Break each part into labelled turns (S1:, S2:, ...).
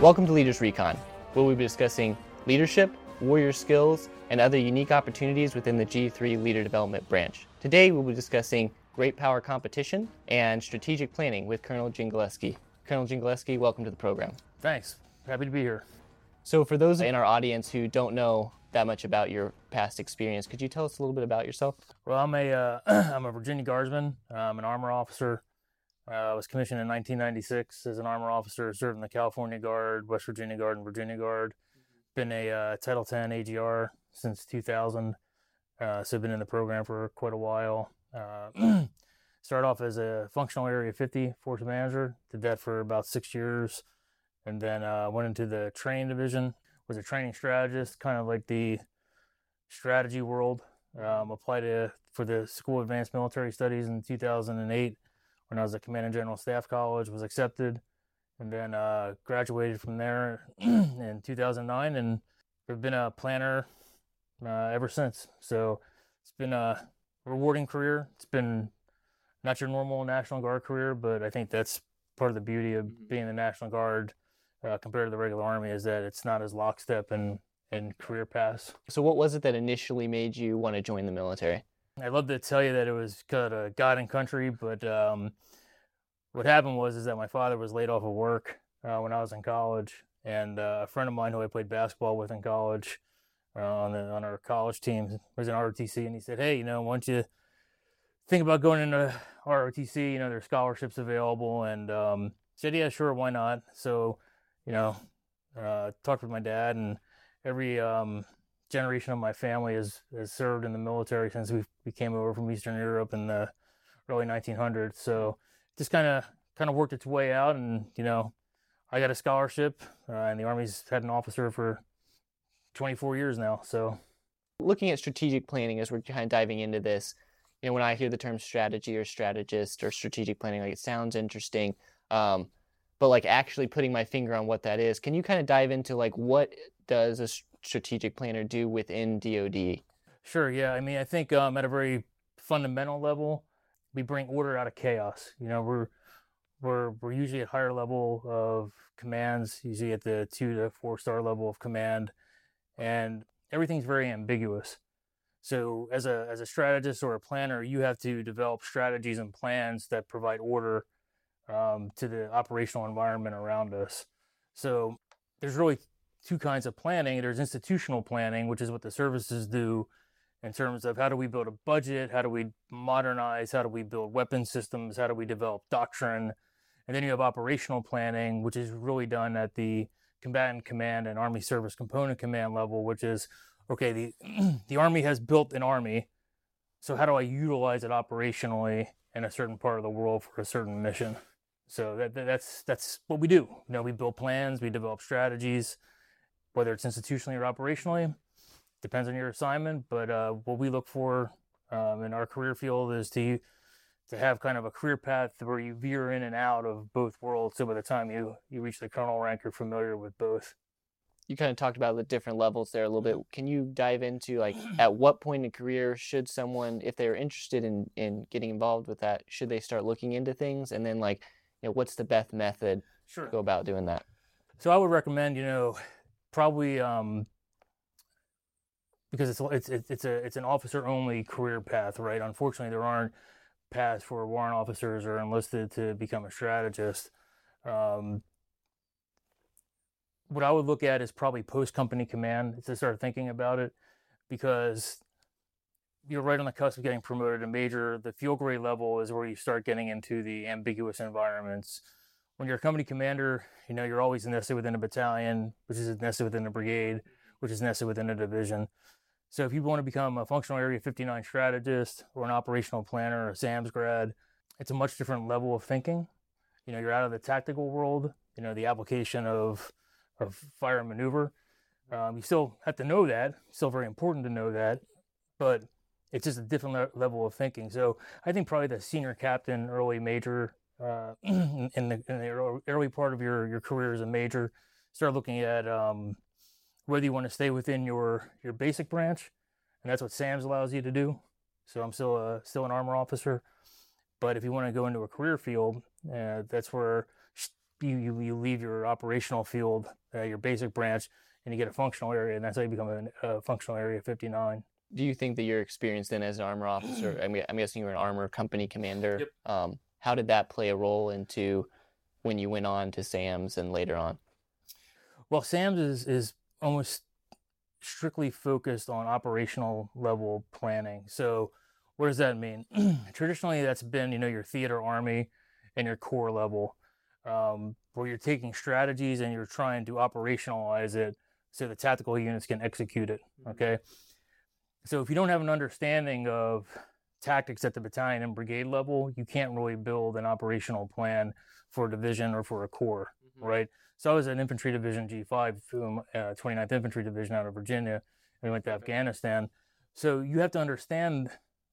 S1: Welcome to Leaders Recon, where we'll be discussing leadership, warrior skills, and other unique opportunities within the G3 Leader Development branch. Today, we'll be discussing great power competition and strategic planning with Colonel Dziengeleski. Colonel Dziengeleski, welcome to the program.
S2: Thanks. Happy to be here.
S1: So, for those in our audience who don't know that much about your past experience, could you tell us a little bit about yourself?
S2: Well, I'm a uh, I'm a Virginia Guardsman. I'm an armor officer. Uh, I was commissioned in 1996 as an armor officer, served in the California Guard, West Virginia Guard, and Virginia Guard. Been a uh, Title 10 AGR since 2000, uh, so been in the program for quite a while. Uh, started off as a functional Area 50 force manager, did that for about six years, and then uh, went into the training division. Was a training strategist, kind of like the strategy world. Um, applied to, for the School of Advanced Military Studies in 2008 when I was at Command and General Staff College, was accepted, and then uh, graduated from there in 2009, and have been a planner uh, ever since. So it's been a rewarding career. It's been not your normal National Guard career, but I think that's part of the beauty of mm-hmm. being the National Guard uh, compared to the regular Army is that it's not as lockstep and and career paths.
S1: So, what was it that initially made you want to join the military?
S2: I'd love to tell you that it was kind of God and country, but um, what happened was is that my father was laid off of work uh, when I was in college, and uh, a friend of mine who I played basketball with in college uh, on the on our college team was in ROTC, and he said, "Hey, you know, why don't you think about going into ROTC? You know, there's scholarships available." And um, said, "Yeah, sure, why not?" So, you know, uh, talked with my dad, and every um, generation of my family has, has served in the military since we, we came over from Eastern Europe in the early 1900s. So just kind of kind of worked its way out, and you know, I got a scholarship, uh, and the Army's had an officer for 24 years now. So,
S1: looking at strategic planning as we're kind of diving into this, you know, when I hear the term strategy or strategist or strategic planning, like it sounds interesting. Um, but like actually putting my finger on what that is, can you kind of dive into like what does a strategic planner do within DoD?
S2: Sure. Yeah. I mean, I think um, at a very fundamental level, we bring order out of chaos. You know, we're we're we're usually at higher level of commands, usually at the two to four star level of command, and everything's very ambiguous. So as a as a strategist or a planner, you have to develop strategies and plans that provide order um, to the operational environment around us. So there's really two kinds of planning. There's institutional planning, which is what the services do in terms of how do we build a budget, how do we modernize, how do we build weapon systems, how do we develop doctrine. And then you have operational planning, which is really done at the combatant command and army service component command level, which is okay, the the army has built an army. So how do I utilize it operationally in a certain part of the world for a certain mission? So that, that's that's what we do. You know, we build plans, we develop strategies, whether it's institutionally or operationally. Depends on your assignment, but uh, what we look for um, in our career field is to to have kind of a career path where you veer in and out of both worlds. So by the time you you reach the colonel rank, you're familiar with both.
S1: You kind of talked about the different levels there a little bit. Can you dive into like at what point in career should someone, if they're interested in in getting involved with that, should they start looking into things, and then like you know, what's the best method sure. to go about doing that?
S2: So I would recommend, you know, probably um, because it's it's it's a it's an officer only career path, right? Unfortunately, there aren't paths for warrant officers or enlisted to become a strategist. Um, what I would look at is probably post company command to start thinking about it, because you're right on the cusp of getting promoted to major. The field grade level is where you start getting into the ambiguous environments. When you're a company commander, you know you're always nested within a battalion, which is nested within a brigade, which is nested within a division. So if you want to become a functional area 59 strategist or an operational planner or a SAMS grad, it's a much different level of thinking. You know, you're out of the tactical world, you know, the application of, of fire and maneuver. Um, you still have to know that, still very important to know that, but it's just a different le- level of thinking. So I think probably the senior captain, early major, uh, in, the, in the early part of your, your career as a major, start looking at um, whether you want to stay within your, your basic branch, and that's what SAMS allows you to do. So I'm still a, still an armor officer, but if you want to go into a career field, uh, that's where you, you, you leave your operational field, uh, your basic branch, and you get a functional area, and that's how you become a, a functional area 59.
S1: Do you think that your experience then as an armor officer, I mean, I'm guessing you were an armor company commander.
S2: Yep.
S1: Um, how did that play a role into when you went on to SAMS and later on?
S2: Well, SAMS is, is almost strictly focused on operational level planning. So, what does that mean? Traditionally, that's been you know your theater army and your core level, um, where you're taking strategies and you're trying to operationalize it so the tactical units can execute it. Okay, so if you don't have an understanding of tactics at the battalion and brigade level, you can't really build an operational plan for a division or for a corps, right? So I was an infantry division G5, from, uh, 29th Infantry Division out of Virginia, and we went to Afghanistan. So you have to understand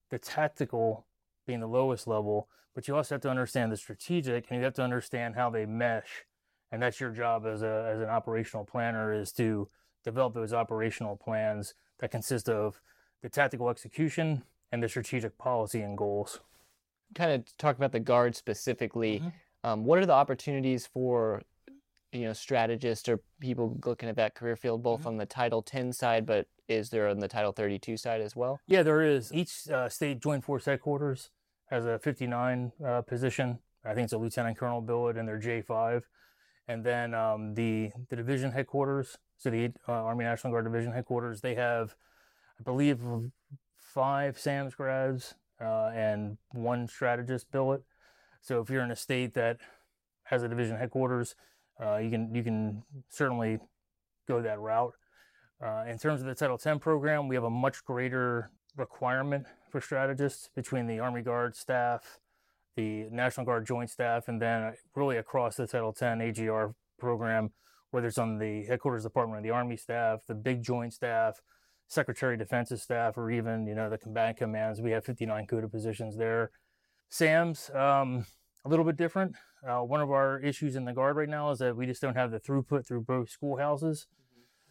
S2: the tactical being the lowest level, but you also have to understand the strategic, and you have to understand how they mesh. And that's your job as a as an operational planner is to develop those operational plans that consist of the tactical execution and the strategic policy and goals.
S1: Kind of talk about the guard specifically.
S2: Mhm.
S1: Um, what are the opportunities for you know strategists or people looking at that career field, both
S2: Mhm.
S1: on the Title 10 side, but is there on the Title 32 side as well?
S2: Yeah, there is. Each uh, state joint force headquarters has a 59 uh, position. I think it's a lieutenant colonel billet and their J5. And then um, the the division headquarters, so the uh, Army National Guard division headquarters, they have, I believe, five SAMS grads uh, and one strategist billet. So if you're in a state that has a division headquarters, uh, you can you can certainly go that route. Uh, in terms of the Title 10 program, we have a much greater requirement for strategists between the Army Guard staff, the National Guard Joint Staff, and then really across the Title 10 AGR program, whether it's on the headquarters department of the Army staff, the big Joint Staff, Secretary of Defense's staff, or even you know the combatant commands. We have 59 CODA positions there. SAMS, um, a little bit different. Uh, one of our issues in the Guard right now is that we just don't have the throughput through both schoolhouses.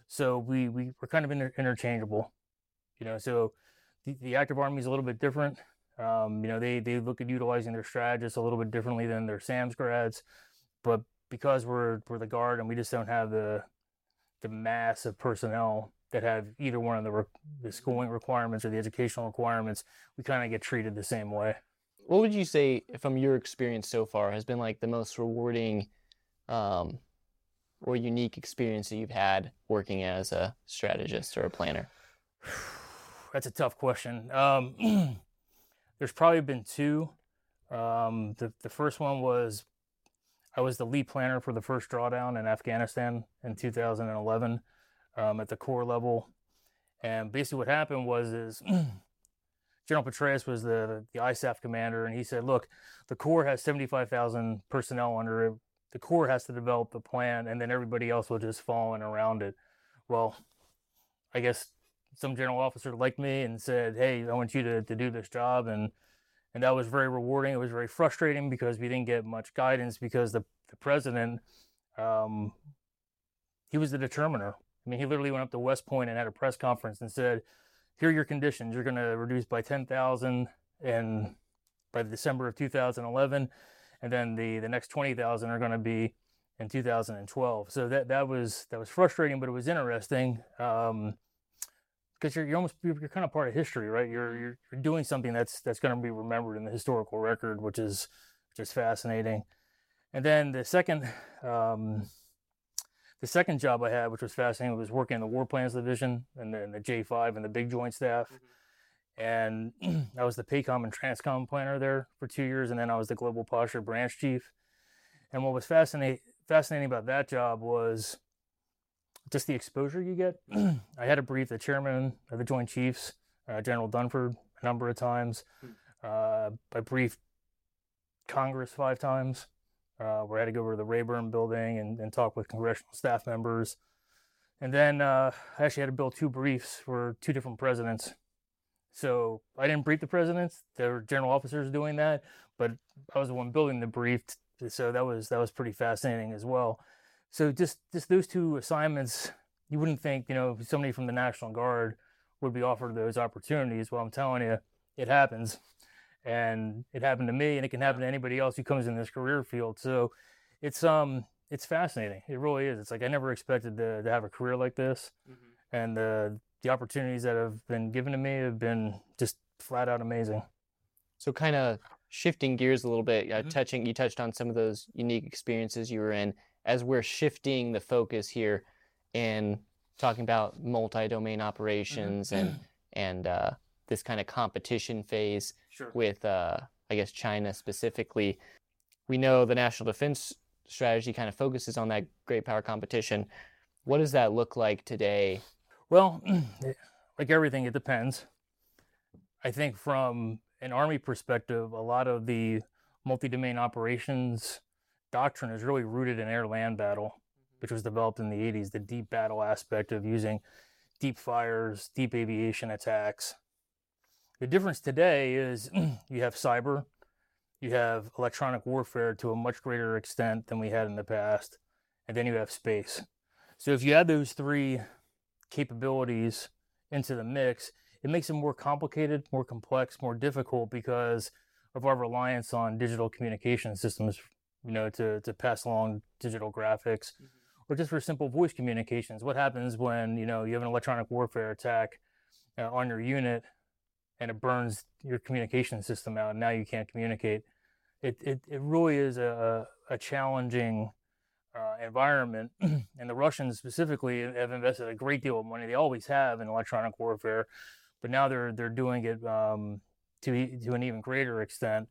S2: So we, we we're kind of inter- interchangeable, you know. So the, the active army is a little bit different. Um, you know, they they look at utilizing their strategists a little bit differently than their SAMS grads, but because we're we're the guard and we just don't have the the mass of personnel that have either one of the re- the schooling requirements or the educational requirements, we kind of get treated the same way.
S1: What would you say from your experience so far has been like the most rewarding um, or unique experience that you've had working as a strategist or a planner?
S2: That's a tough question. Um, there's probably been two. Um, the the first one was I was the lead planner for the first drawdown in Afghanistan in 2011 um, at the corps level, and basically what happened was is General Petraeus was the the ISAF commander, and he said, "Look, the corps has 75,000 personnel under it. The corps has to develop the plan, and then everybody else will just fall in around it." Well, I guess some general officer liked me and said, "Hey, I want you to, to do this job," and and that was very rewarding. It was very frustrating because we didn't get much guidance because the the president, um, he was the determiner. I mean, he literally went up to West Point and had a press conference and said, "Here are your conditions. You're going to reduce by ten thousand, and by December of 2011, and then the the next twenty thousand are going to be." In 2012, so that that was that was frustrating, but it was interesting. Um, because you're, you're almost you're, you're kind of part of history, right? You're you're, you're doing something that's that's going to be remembered in the historical record, which is just fascinating. And then the second um, the second job I had, which was fascinating, was working in the War Plans Division and the, and the J5 and the Big Joint Staff. And I was the PACOM and Transcom planner there for two years, and then I was the Global Posture Branch Chief. And what was fascinating fascinating about that job was just the exposure you get. I had to brief the chairman of the Joint Chiefs, uh, General Dunford, a number of times. Uh, I briefed Congress five times, uh, I had to go over to the Rayburn building and, and talk with congressional staff members. And then uh, I actually had to build two briefs for two different presidents. So I didn't brief the presidents; there were general officers doing that, but I was the one building the brief. So that was that was pretty fascinating as well so just just those two assignments you wouldn't think you know somebody from the national guard would be offered those opportunities well i'm telling you it happens and it happened to me and it can happen to anybody else who comes in this career field so it's um it's fascinating. It really is. It's like I never expected to, to have a career like this, mm-hmm. and the the opportunities that have been given to me have been just flat out amazing.
S1: So, kind of shifting gears a little bit, uh, mm-hmm. touching you touched on some of those unique experiences you were in. As we're shifting the focus here and talking about multi-domain operations mm-hmm. and and uh, this kind of competition phase sure. with, uh, I guess, China specifically. We know the national defense strategy kind of focuses on that great power competition. What does that look like today?
S2: Well, like everything, it depends. I think from an army perspective, a lot of the multi-domain operations doctrine is really rooted in air-land battle, which was developed in the 80s. The deep battle aspect of using deep fires, deep aviation attacks. The difference today is you have cyber, you have electronic warfare to a much greater extent than we had in the past, and then you have space. So if you add those three capabilities into the mix, it makes it more complicated, more complex, more difficult because of our reliance on digital communication systems, you know, to, to pass along digital graphics mm-hmm. or just for simple voice communications. What happens when, you know, you have an electronic warfare attack uh, on your unit and it burns your communication system out and now you can't communicate? It, it, it really is a, a challenging uh, environment. and the Russians specifically have invested a great deal of money. They always have in electronic warfare but now they're they're doing it um, to to an even greater extent.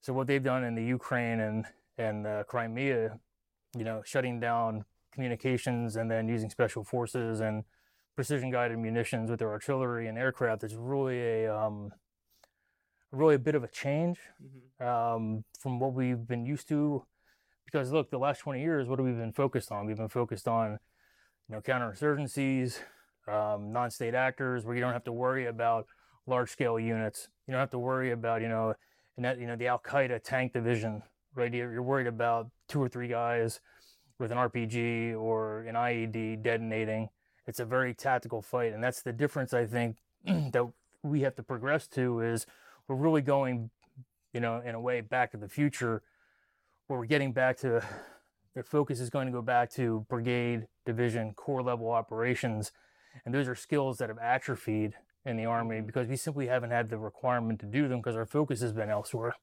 S2: So what they've done in the Ukraine and and uh, Crimea, you know, shutting down communications and then using special forces and precision guided munitions with their artillery and aircraft is really a um, really a bit of a change mm-hmm. um, from what we've been used to. Because look, the last 20 years, what have we been focused on? We've been focused on, you know, counterinsurgencies, um, non-state actors where you don't have to worry about large-scale units. You don't have to worry about you know, that, you know the Al Qaeda tank division, right? You're worried about two or three guys with an RPG or an IED detonating. It's a very tactical fight, and that's the difference I think that we have to progress to is we're really going, you know, in a way back to the future, where we're getting back to the focus is going to go back to brigade, division, corps level operations and those are skills that have atrophied in the Army because we simply haven't had the requirement to do them because our focus has been elsewhere.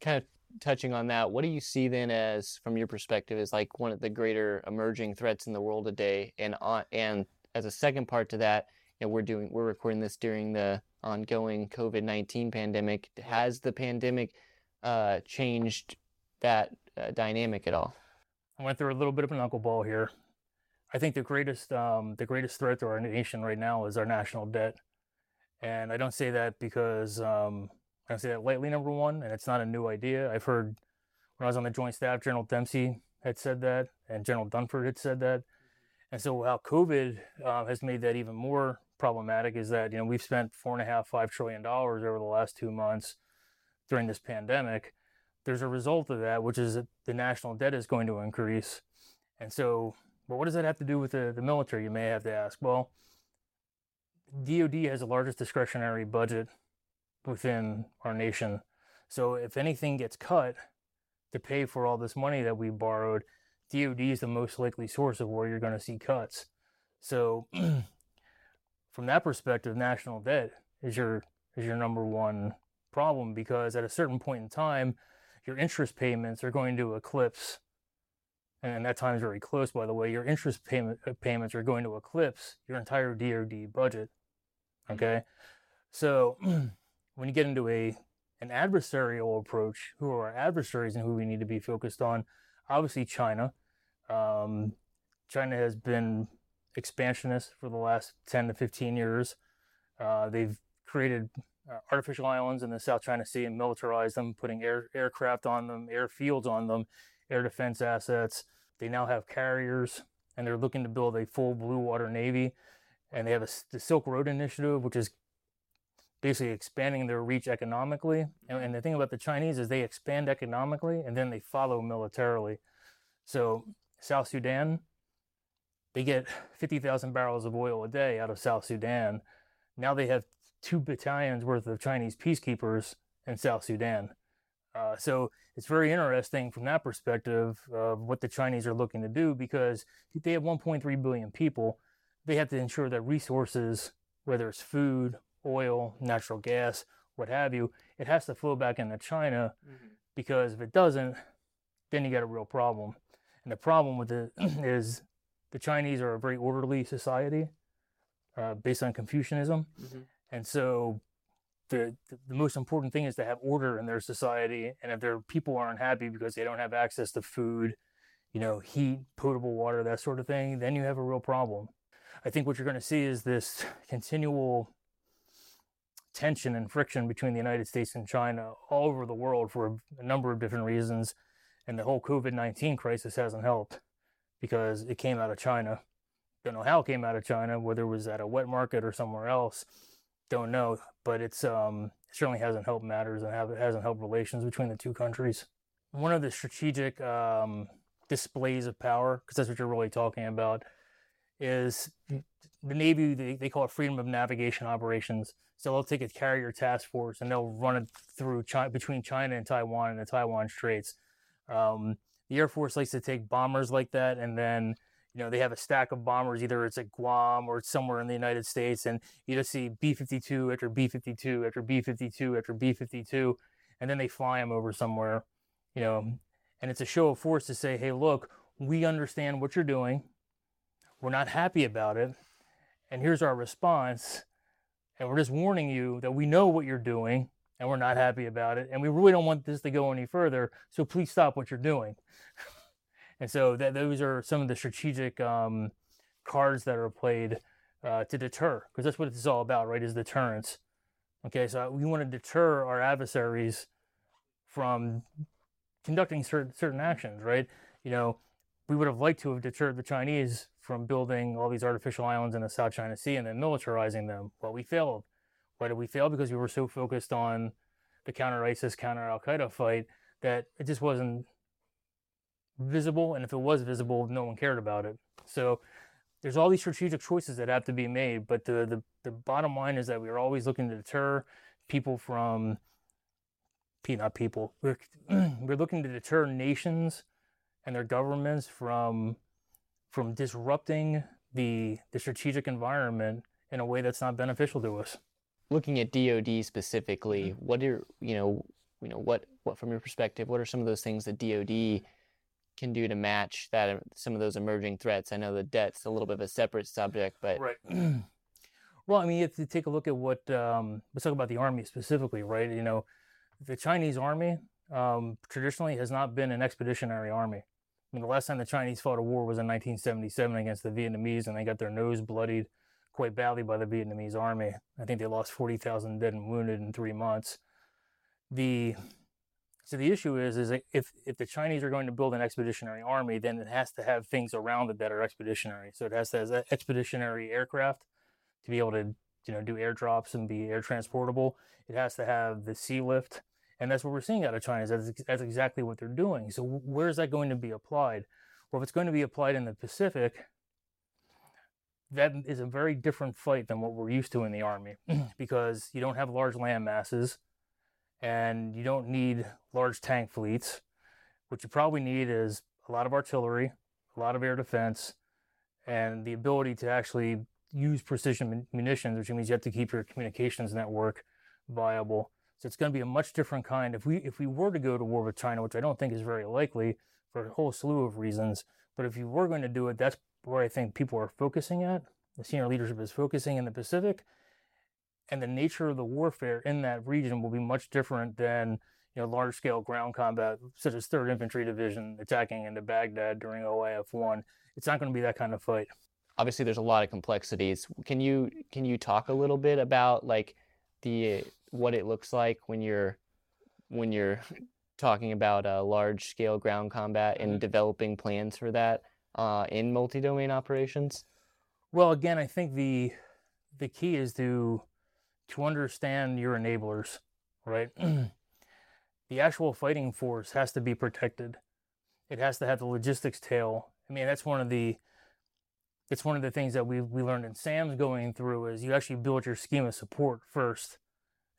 S1: Kind of touching on that, what do you see then as, from your perspective, as like one of the greater emerging threats in the world today? And on, and as a second part to that, you know, we're doing we're recording this during the ongoing COVID nineteen pandemic. Has the pandemic uh, changed that uh, dynamic at all?
S2: I went through a little bit of an uncle ball here. I think the greatest um, the greatest threat to our nation right now is our national debt, and I don't say that because um, I say that lightly. Number one, and it's not a new idea. I've heard when I was on the Joint Staff, General Dempsey had said that, and General Dunford had said that, and so how COVID uh, has made that even more problematic is that you know we've spent four and a half five trillion dollars over the last two months during this pandemic. There's a result of that, which is that the national debt is going to increase, and so but what does that have to do with the, the military, you may have to ask? Well, DoD has the largest discretionary budget within our nation. So if anything gets cut to pay for all this money that we borrowed, DoD is the most likely source of where you're going to see cuts. So from that perspective, national debt is your is your number one problem because at a certain point in time, your interest payments are going to eclipse and that time is very close, by the way, your interest payment uh, payments are going to eclipse your entire DoD budget. Mm-hmm. Okay, so when you get into a an adversarial approach, who are our adversaries and who we need to be focused on? Obviously, China. Um, China has been expansionist for the last 10 to 15 years. Uh, they've created uh, artificial islands in the South China Sea and militarized them, putting air, aircraft on them, airfields on them, air defense assets. They now have carriers and they're looking to build a full blue water navy. And they have a, the Silk Road Initiative, which is basically expanding their reach economically. And, and the thing about the Chinese is they expand economically and then they follow militarily. So South Sudan, they get 50,000 barrels of oil a day out of South Sudan. Now they have two battalions worth of Chinese peacekeepers in South Sudan. Uh, so it's very interesting from that perspective of what the Chinese are looking to do because they have 1.3 billion people. They have to ensure that resources, whether it's food, oil, natural gas, what have you, it has to flow back into China mm-hmm. because if it doesn't, then you got a real problem. And the problem with it is the Chinese are a very orderly society uh, based on Confucianism. Mm-hmm. And so the, the most important thing is to have order in their society. And if their people aren't happy because they don't have access to food, you know, heat, potable water, that sort of thing, then you have a real problem. I think what you're going to see is this continual tension and friction between the United States and China all over the world for a number of different reasons. And the whole COVID 19 crisis hasn't helped because it came out of China. Don't know how it came out of China, whether it was at a wet market or somewhere else. Don't know, but it's um, it certainly hasn't helped matters and it hasn't helped relations between the two countries. One of the strategic um, displays of power, because that's what you're really talking about, is the Navy. They, they call it freedom of navigation operations. So they'll take a carrier task force and they'll run it through China, between China and Taiwan and the Taiwan Straits. Um, the Air Force likes to take bombers like that and then you know, they have a stack of bombers, either it's at Guam or it's somewhere in the United States, and you just see B 52 after B 52 after B 52 after B 52, and then they fly them over somewhere, you know, and it's a show of force to say, hey, look, we understand what you're doing, we're not happy about it, and here's our response, and we're just warning you that we know what you're doing, and we're not happy about it, and we really don't want this to go any further, so please stop what you're doing. And so that those are some of the strategic um, cards that are played uh, to deter, because that's what it's all about, right? Is deterrence. Okay, so we want to deter our adversaries from conducting certain certain actions, right? You know, we would have liked to have deterred the Chinese from building all these artificial islands in the South China Sea and then militarizing them. Well, we failed. Why did we fail? Because we were so focused on the counter ISIS, counter Al Qaeda fight that it just wasn't visible, and if it was visible, no one cared about it. So there's all these strategic choices that have to be made, but the the, the bottom line is that we are always looking to deter people from not people. We're we're looking to deter nations and their governments from from disrupting the the strategic environment in a way that's not beneficial to us.
S1: Looking at DoD specifically, mm-hmm. what are you know you know what what from your perspective, what are some of those things that DoD can do to match that some of those emerging threats? I know the debt's a little bit of a separate subject, but
S2: right. well, I mean, if you take a look at what um, let's talk about the army specifically, right? You know, the Chinese army um, traditionally has not been an expeditionary army. I mean, the last time the Chinese fought a war was in 1977 against the Vietnamese, and they got their nose bloodied quite badly by the Vietnamese army. I think they lost 40,000 dead and wounded in three months. The so the issue is, is if if the Chinese are going to build an expeditionary army, then it has to have things around it that are expeditionary. So it has to have expeditionary aircraft to be able to you know do airdrops and be air transportable. It has to have the sea lift, and that's what we're seeing out of China. Is that's, that's exactly what they're doing. So where is that going to be applied? Well, if it's going to be applied in the Pacific, that is a very different fight than what we're used to in the army because you don't have large land masses and you don't need large tank fleets. What you probably need is a lot of artillery, a lot of air defense, and the ability to actually use precision munitions, which means you have to keep your communications network viable. So it's going to be a much different kind. If we if we were to go to war with China, which I don't think is very likely for a whole slew of reasons, but if you were going to do it, that's where I think people are focusing at. The senior leadership is focusing in the Pacific, and the nature of the warfare in that region will be much different than you know large scale ground combat such as 3rd Infantry Division attacking into Baghdad during OIF 1 it's not going to be that kind of fight
S1: obviously there's a lot of complexities can you can you talk a little bit about like the what it looks like when you're when you're talking about a large scale ground combat and mm-hmm. developing plans for that uh, in multi-domain operations
S2: well again i think the the key is to to understand your enablers, right? the actual fighting force has to be protected. It has to have the logistics tail. I mean, that's one of the it's one of the things that we we learned in SAMS going through is you actually build your scheme of support first,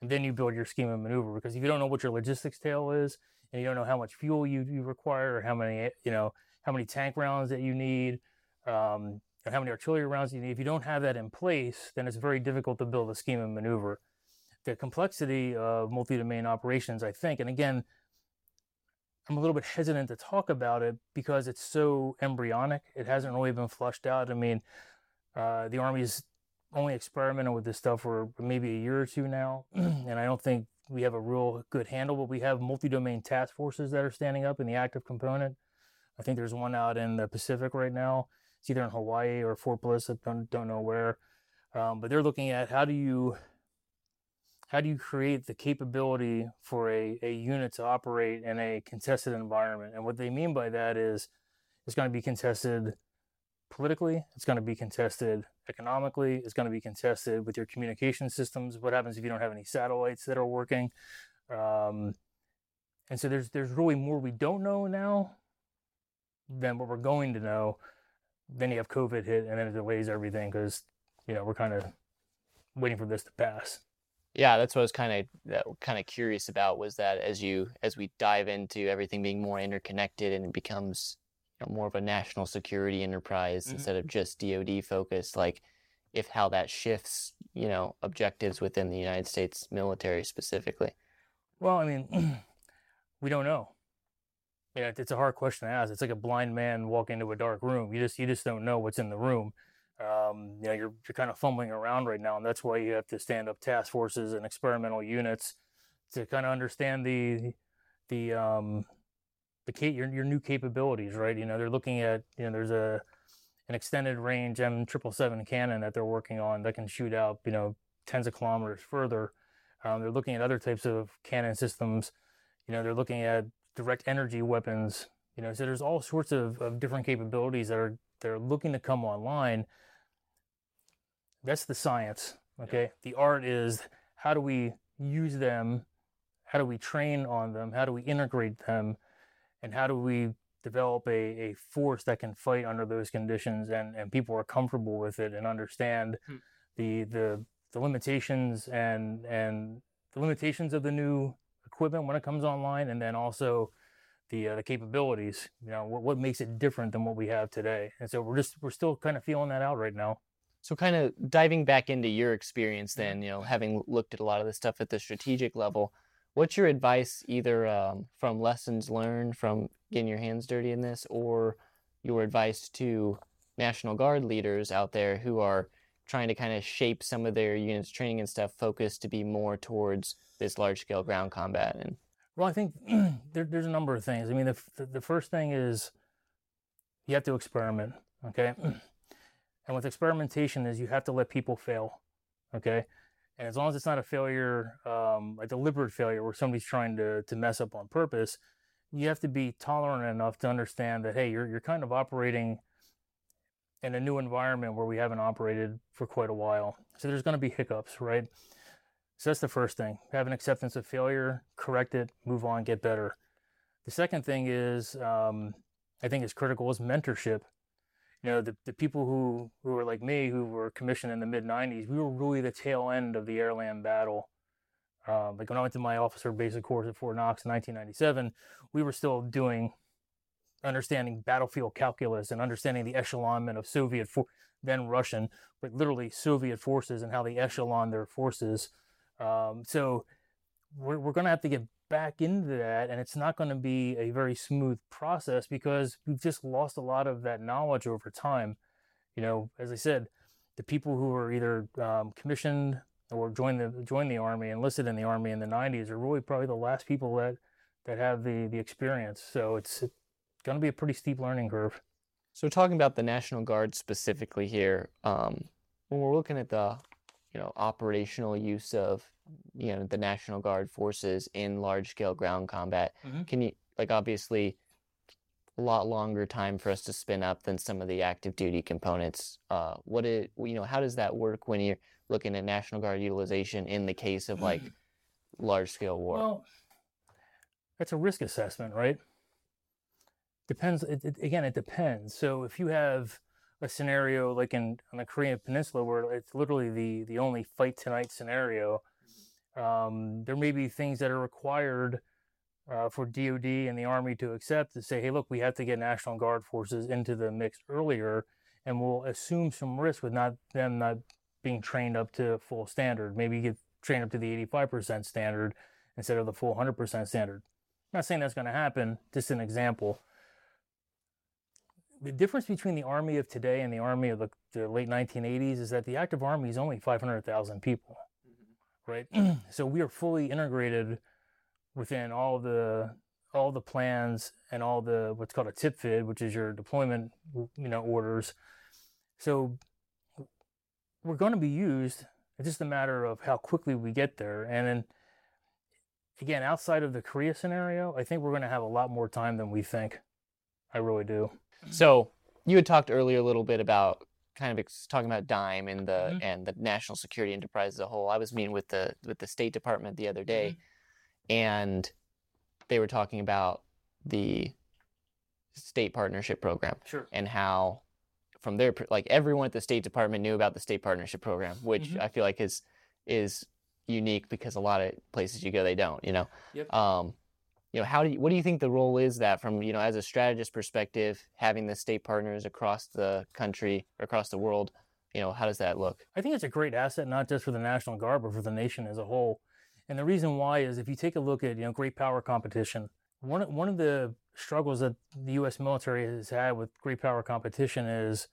S2: then you build your scheme of maneuver. Because if you don't know what your logistics tail is, and you don't know how much fuel you, you require, or how many you know how many tank rounds that you need, um, and how many artillery rounds you need, if you don't have that in place, then it's very difficult to build a scheme of maneuver. The complexity of multi-domain operations, I think, and again, I'm a little bit hesitant to talk about it because it's so embryonic. It hasn't really been flushed out. I mean, uh, the Army's only experimented with this stuff for maybe a year or two now, and I don't think we have a real good handle. But we have multi-domain task forces that are standing up in the active component. I think there's one out in the Pacific right now. It's either in Hawaii or Fort Bliss. I don't, don't know where, um, but they're looking at how do you how do you create the capability for a, a unit to operate in a contested environment? And what they mean by that is it's going to be contested politically, it's going to be contested economically, it's going to be contested with your communication systems. What happens if you don't have any satellites that are working? Um, and so there's there's really more we don't know now than what we're going to know. Then you have COVID hit, and then it delays everything because you know we're kind of waiting for this to pass.
S1: Yeah, that's what I was kind of kind of curious about was that as you as we dive into everything being more interconnected and it becomes know, more of a national security enterprise mm-hmm. instead of just DoD focused, like if how that shifts, you know, objectives within the United States military specifically.
S2: Well, I mean, we don't know. Yeah, it's a hard question to ask. It's like a blind man walking into a dark room. You just you just don't know what's in the room um, you know, you're, you're kind of fumbling around right now, and that's why you have to stand up task forces and experimental units to kind of understand the the um, the your your new capabilities, right? You know, they're looking at you know, there's a an extended range M triple seven cannon that they're working on that can shoot out you know tens of kilometers further. Um, they're looking at other types of cannon systems. You know, they're looking at direct energy weapons. You know, so there's all sorts of, of different capabilities that are they're looking to come online that's the science. Okay. The art is how do we use them? How do we train on them? How do we integrate them? And how do we develop a, a force that can fight under those conditions and, and people are comfortable with it and understand hmm. the, the the limitations and and the limitations of the new equipment when it comes online and then also the uh, the capabilities you know what, what makes it different than what we have today. And so we're just we're still kind of feeling that out right now.
S1: So, kind of diving back into your experience, then, you know, having looked at a lot of the stuff at the strategic level, what's your advice either um, from lessons learned from getting your hands dirty in this or your advice to National Guard leaders out there who are trying to kind of shape some of their units training and stuff focused to be more towards this large scale ground combat and
S2: well i think there, there's a number of things i mean the, the first thing is you have to experiment okay And with experimentation is you have to let people fail, okay? And as long as it's not a failure, um, a deliberate failure where somebody's trying to, to mess up on purpose, you have to be tolerant enough to understand that, hey, you're, you're kind of operating in a new environment where we haven't operated for quite a while. So there's going to be hiccups, right? So that's the first thing. Have an acceptance of failure, correct it, move on, get better. The second thing is, um, I think is critical is mentorship you know, the, the people who, who were like me, who were commissioned in the mid 90s, we were really the tail end of the airland battle. Um, like when I went to my officer basic course at Fort Knox in 1997, we were still doing understanding battlefield calculus and understanding the echelonment of Soviet, for- then Russian, but literally Soviet forces and how they echelon their forces. Um, so we're, we're going to have to get back into that and it's not going to be a very smooth process because we've just lost a lot of that knowledge over time. You know as i said the people who were either um, commissioned or joined the joined the army enlisted in the army in the 90s are really probably the last people that that have the the experience. So it's, going to be a pretty steep learning curve.
S1: So talking about the national guard specifically here um, when we're looking at the you know operational use of you know the National Guard forces in large scale ground combat. Mm-hmm. Can you like obviously a lot longer time for us to spin up than some of the active duty components. Uh, what it you know how does that work when you're looking at National Guard utilization in the case of like large scale war?
S2: Well, that's a risk assessment, right? Depends. It, it, again, it depends. So if you have a scenario like in on the Korean Peninsula where it's literally the the only fight tonight scenario Um, there may be things that are required uh, for DoD and the Army to accept to say, hey, look, we have to get National Guard forces into the mix earlier, and we'll assume some risk with not them not being trained up to full standard. Maybe get trained up to the 85% standard instead of the full 100% standard. I'm not saying that's going to happen, just an example. The difference between the Army of today and the Army of the, the late 1980s is that the active Army is only 500,000 people, mm-hmm. right? so we are fully integrated within all the all the plans and all the what's called a TPFDD, which is your deployment, you know, orders. So we're going to be used. It's just a matter of how quickly we get there. And then again, outside of the Korea scenario, I think we're going to have a lot more time than we think. I really do.
S1: So you had talked earlier a little bit about kind of ex- talking about DIME and the
S2: Mhm.
S1: and the national security enterprise as a whole. I was meeting with the with the State Department the other day, and they were talking about the state partnership program
S2: Sure.
S1: and how from their like everyone at the State Department knew about the state partnership program, which
S2: Mhm.
S1: I feel like is is unique because a lot of places you go they don't, you know.
S2: Yep.
S1: Um, you know, how do you, what do you think the role is that from you know as a strategist perspective, having the state partners across the country across the world, you know, how does that look?
S2: I think it's a great asset, not just for the National Guard, but for the nation as a whole. And the reason why is if you take a look at you know great power competition, one of- one of the struggles that the U.S. military has had with great power competition is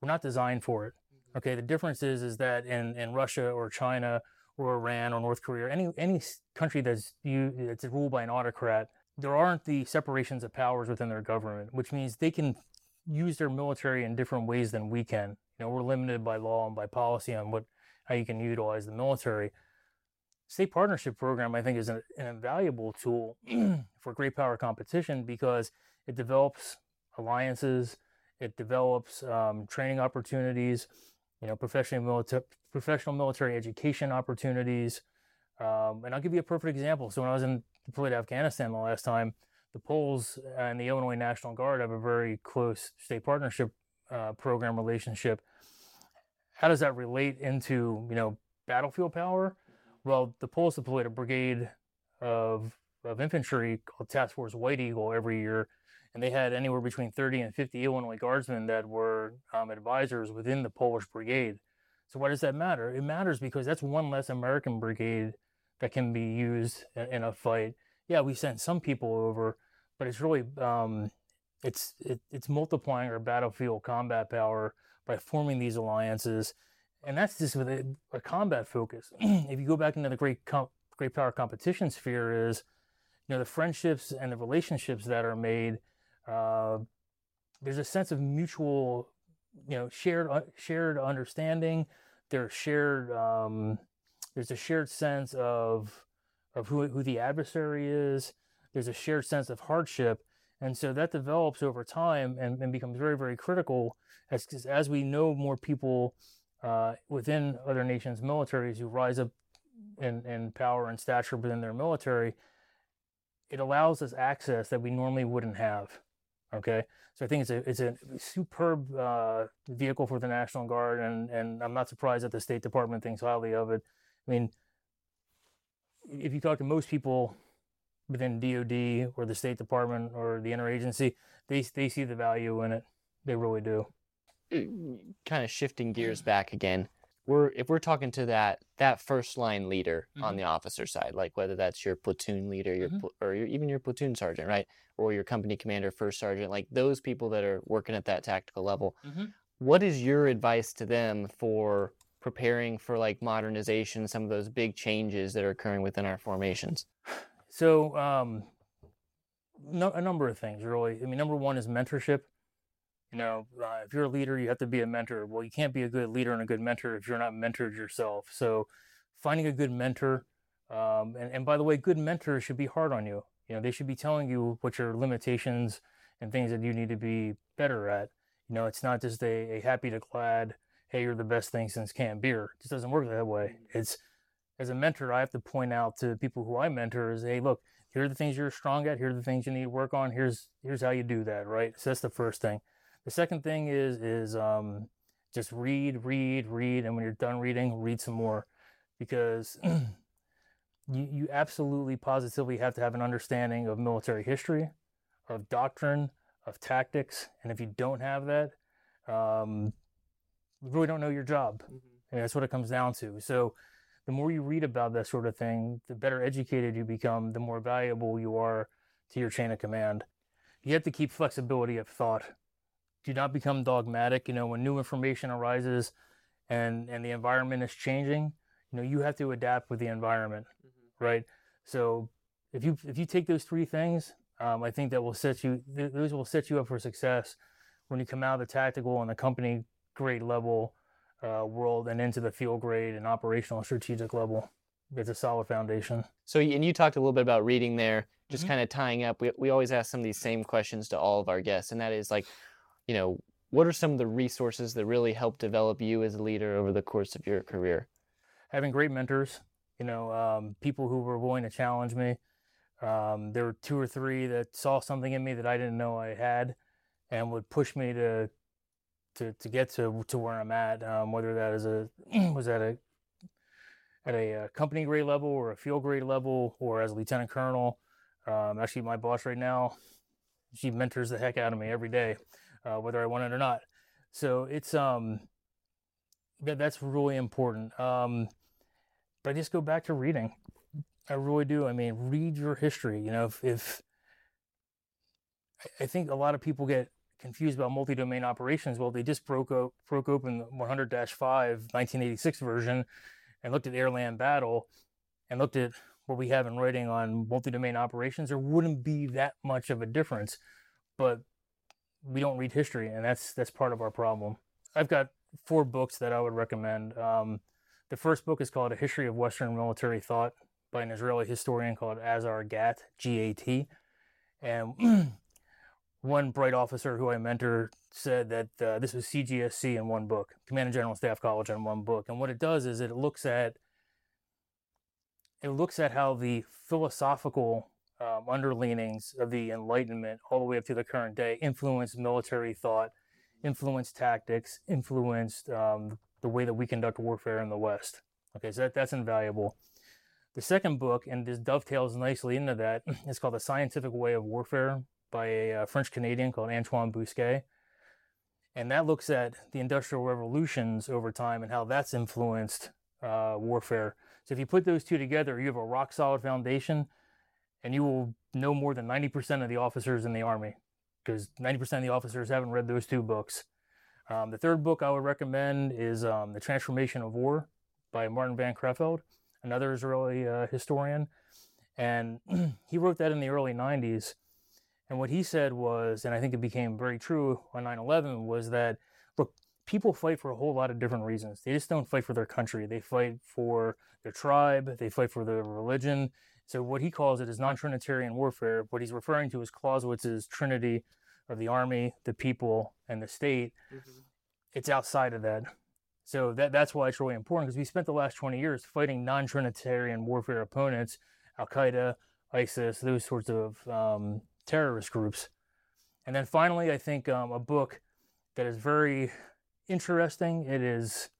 S2: we're not designed for it. Mm-hmm. Okay, the difference is is that in, in Russia or China or Iran or North Korea, any any country that's you that's ruled by an autocrat, there aren't the separations of powers within their government, which means they can use their military in different ways than we can. You know, we're limited by law and by policy on what how you can utilize the military. State partnership program, I think, is an, an invaluable tool for great power competition because it develops alliances, it develops um, training opportunities, you know, professional military professional military education opportunities. Um, and I'll give you a perfect example. So when I was in deployed to Afghanistan the last time, the Poles and the Illinois National Guard have a very close state partnership uh, program relationship. How does that relate into you know battlefield power? Well, the Poles deployed a brigade of of infantry called Task Force White Eagle every year, and they had anywhere between 30 and 50 Illinois Guardsmen that were um, advisors within the Polish brigade. So why does that matter? It matters because that's one less American brigade that can be used in, a fight. Yeah, we sent some people over, but it's really um, it's it, it's multiplying our battlefield combat power by forming these alliances, and that's just with a, a combat focus. if you go back into the great com- great power competition sphere, is you know the friendships and the relationships that are made. Uh, there's a sense of mutual, you know, shared uh, shared understanding. There's shared. Um, there's a shared sense of of who who the adversary is. There's a shared sense of hardship, and so that develops over time and, and becomes very very critical as as we know more people uh, within other nations' militaries who rise up in, in power and stature within their military. It allows us access that we normally wouldn't have. Okay, so I think it's a it's a superb uh, vehicle for the National Guard, and and I'm not surprised that the State Department thinks highly of it. I mean, if you talk to most people within DoD or the State Department or the interagency, they they see the value in it. They really do.
S1: kind of shifting gears back again we're if we're talking to that that first line leader on
S2: Mhm.
S1: the officer side like whether that's your platoon leader your
S2: Mhm.
S1: pl- or your, even your platoon sergeant right or your company commander first sergeant like those people that are working at that tactical level
S2: Mhm.
S1: what is your advice to them for preparing for like modernization some of those big changes that are occurring within our formations
S2: So, um, no, a number of things really. I mean, number one is mentorship. You know, uh, if you're a leader, you have to be a mentor. Well, you can't be a good leader and a good mentor if you're not mentored yourself. So, finding a good mentor, um, and, and by the way, good mentors should be hard on you. You know, they should be telling you what your limitations and things that you need to be better at. You know, it's not just a, a happy to glad, hey, you're the best thing since canned beer. It just doesn't work that way. It's as a mentor, I have to point out to people who I mentor is, hey, look, here are the things you're strong at. Here are the things you need to work on. Here's here's how you do that, right? So that's the first thing. The second thing is is um, just read, read, read, and when you're done reading, read some more, because you, you absolutely positively have to have an understanding of military history, of doctrine, of tactics. And if you don't have that, um, you really don't know your job. And that's what it comes down to. So the more you read about that sort of thing, the better educated you become, the more valuable you are to your chain of command. You have to keep flexibility of thought. Do not become dogmatic. You know, when new information arises and, and the environment is changing, you know, you have to adapt with the environment, right? So if you if you take those three things, um, I think that will set you those will set you up for success when you come out of the tactical and the company grade level uh, world and into the field grade and operational strategic level. It's a solid foundation.
S1: So, and you talked a little bit about reading there, just
S2: Mhm.
S1: kind of tying up. We, we always ask some of these same questions to all of our guests, and that is like, you know, what are some of the resources that really help develop you as a leader over the course of your career?
S2: having great mentors, you know, um, people who were willing to challenge me. Um, there were two or three that saw something in me that I didn't know I had, and would push me to to to get to to where I'm at. Um, whether that is a was at a at a uh, company grade level or a field grade level or as a lieutenant colonel. Um, actually, my boss right now, she mentors the heck out of me every day, uh, whether I want it or not. So it's um that that's really important. Um, but I just go back to reading. I really do. I mean, read your history. You know, if, if I- think a lot of people get confused about multi-domain operations. Well, they just broke op- broke open the 100-5 1986 version and looked at air-land battle and looked at what we have in writing on multi-domain operations. There wouldn't be that much of a difference, but we don't read history, and that's that's part of our problem. I've got four books that I would recommend. Um, the first book is called A History of Western Military Thought by an Israeli historian called Azar Gat, G A T. And one bright officer who I mentor said that uh, this was CGSC in one book, Command and General Staff College in one book. And what it does is it looks at it looks at how the philosophical um, underleanings of the Enlightenment all the way up to the current day influenced military thought, influenced tactics, influenced um, the way that we conduct warfare in the West. Okay, so that, that's invaluable. The second book, and this dovetails nicely into that, is called The Scientific Way of Warfare by a uh, French Canadian called Antoine Bousquet. And that looks at the industrial revolutions over time and how that's influenced uh, warfare. So if you put those two together, you have a rock solid foundation, and you will know more than 90% of the officers in the Army because 90% of the officers haven't read those two books. Um, the third book I would recommend is um, The Transformation of War by Martin Van Creveld, another Israeli uh, historian. And he wrote that in the early 90s. And what he said was, and I think it became very true on 9 11, was that look, people fight for a whole lot of different reasons. They just don't fight for their country, they fight for their tribe, they fight for their religion. So what he calls it is non-Trinitarian warfare. What he's referring to is Clausewitz's Trinity of the army, the people, and the state. It's outside of that. So that that's why it's really important because we spent the last 20 years fighting non-Trinitarian warfare opponents, Al Qaeda, ISIS, those sorts of um, terrorist groups. And then finally, I think um, a book that is very interesting. It is.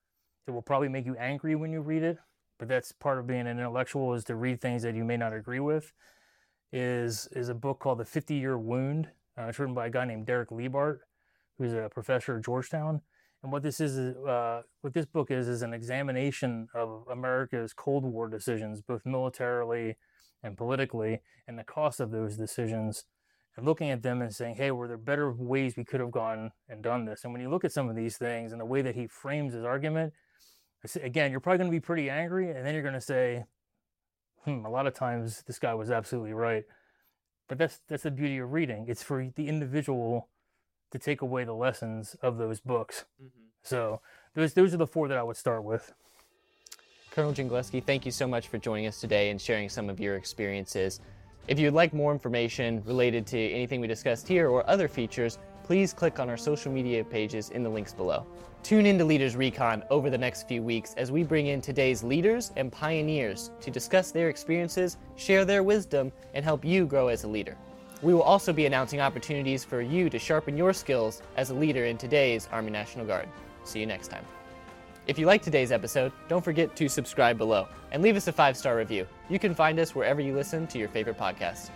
S2: It will probably make you angry when you read it, but that's part of being an intellectual is to read things that you may not agree with. Is is a book called The Fifty Year Wound. Uh, it's written by a guy named Derek Leebaert, who's a professor at Georgetown. And what this is, uh, what this book is, is an examination of America's Cold War decisions, both militarily and politically, and the cost of those decisions, and looking at them and saying, "Hey, were there better ways we could have gone and done this?" And when you look at some of these things and the way that he frames his argument, again, you're probably going to be pretty angry, and then you're going to say, "Hmm, a lot of times this guy was absolutely right." But that's that's the beauty of reading. It's for the individual to take away the lessons of those books. So those those are the four that I would start with.
S1: Colonel Dziengeleski, thank you so much for joining us today and sharing some of your experiences. If you'd like more information related to anything we discussed here or other features, please click on our social media pages in the links below. Tune into Leaders Recon over the next few weeks as we bring in today's leaders and pioneers to discuss their experiences, share their wisdom, and help you grow as a leader. We will also be announcing opportunities for you to sharpen your skills as a leader in today's Army National Guard. See you next time. If you like today's episode, don't forget to subscribe below and leave us a five star review. You can find us wherever you listen to your favorite podcasts.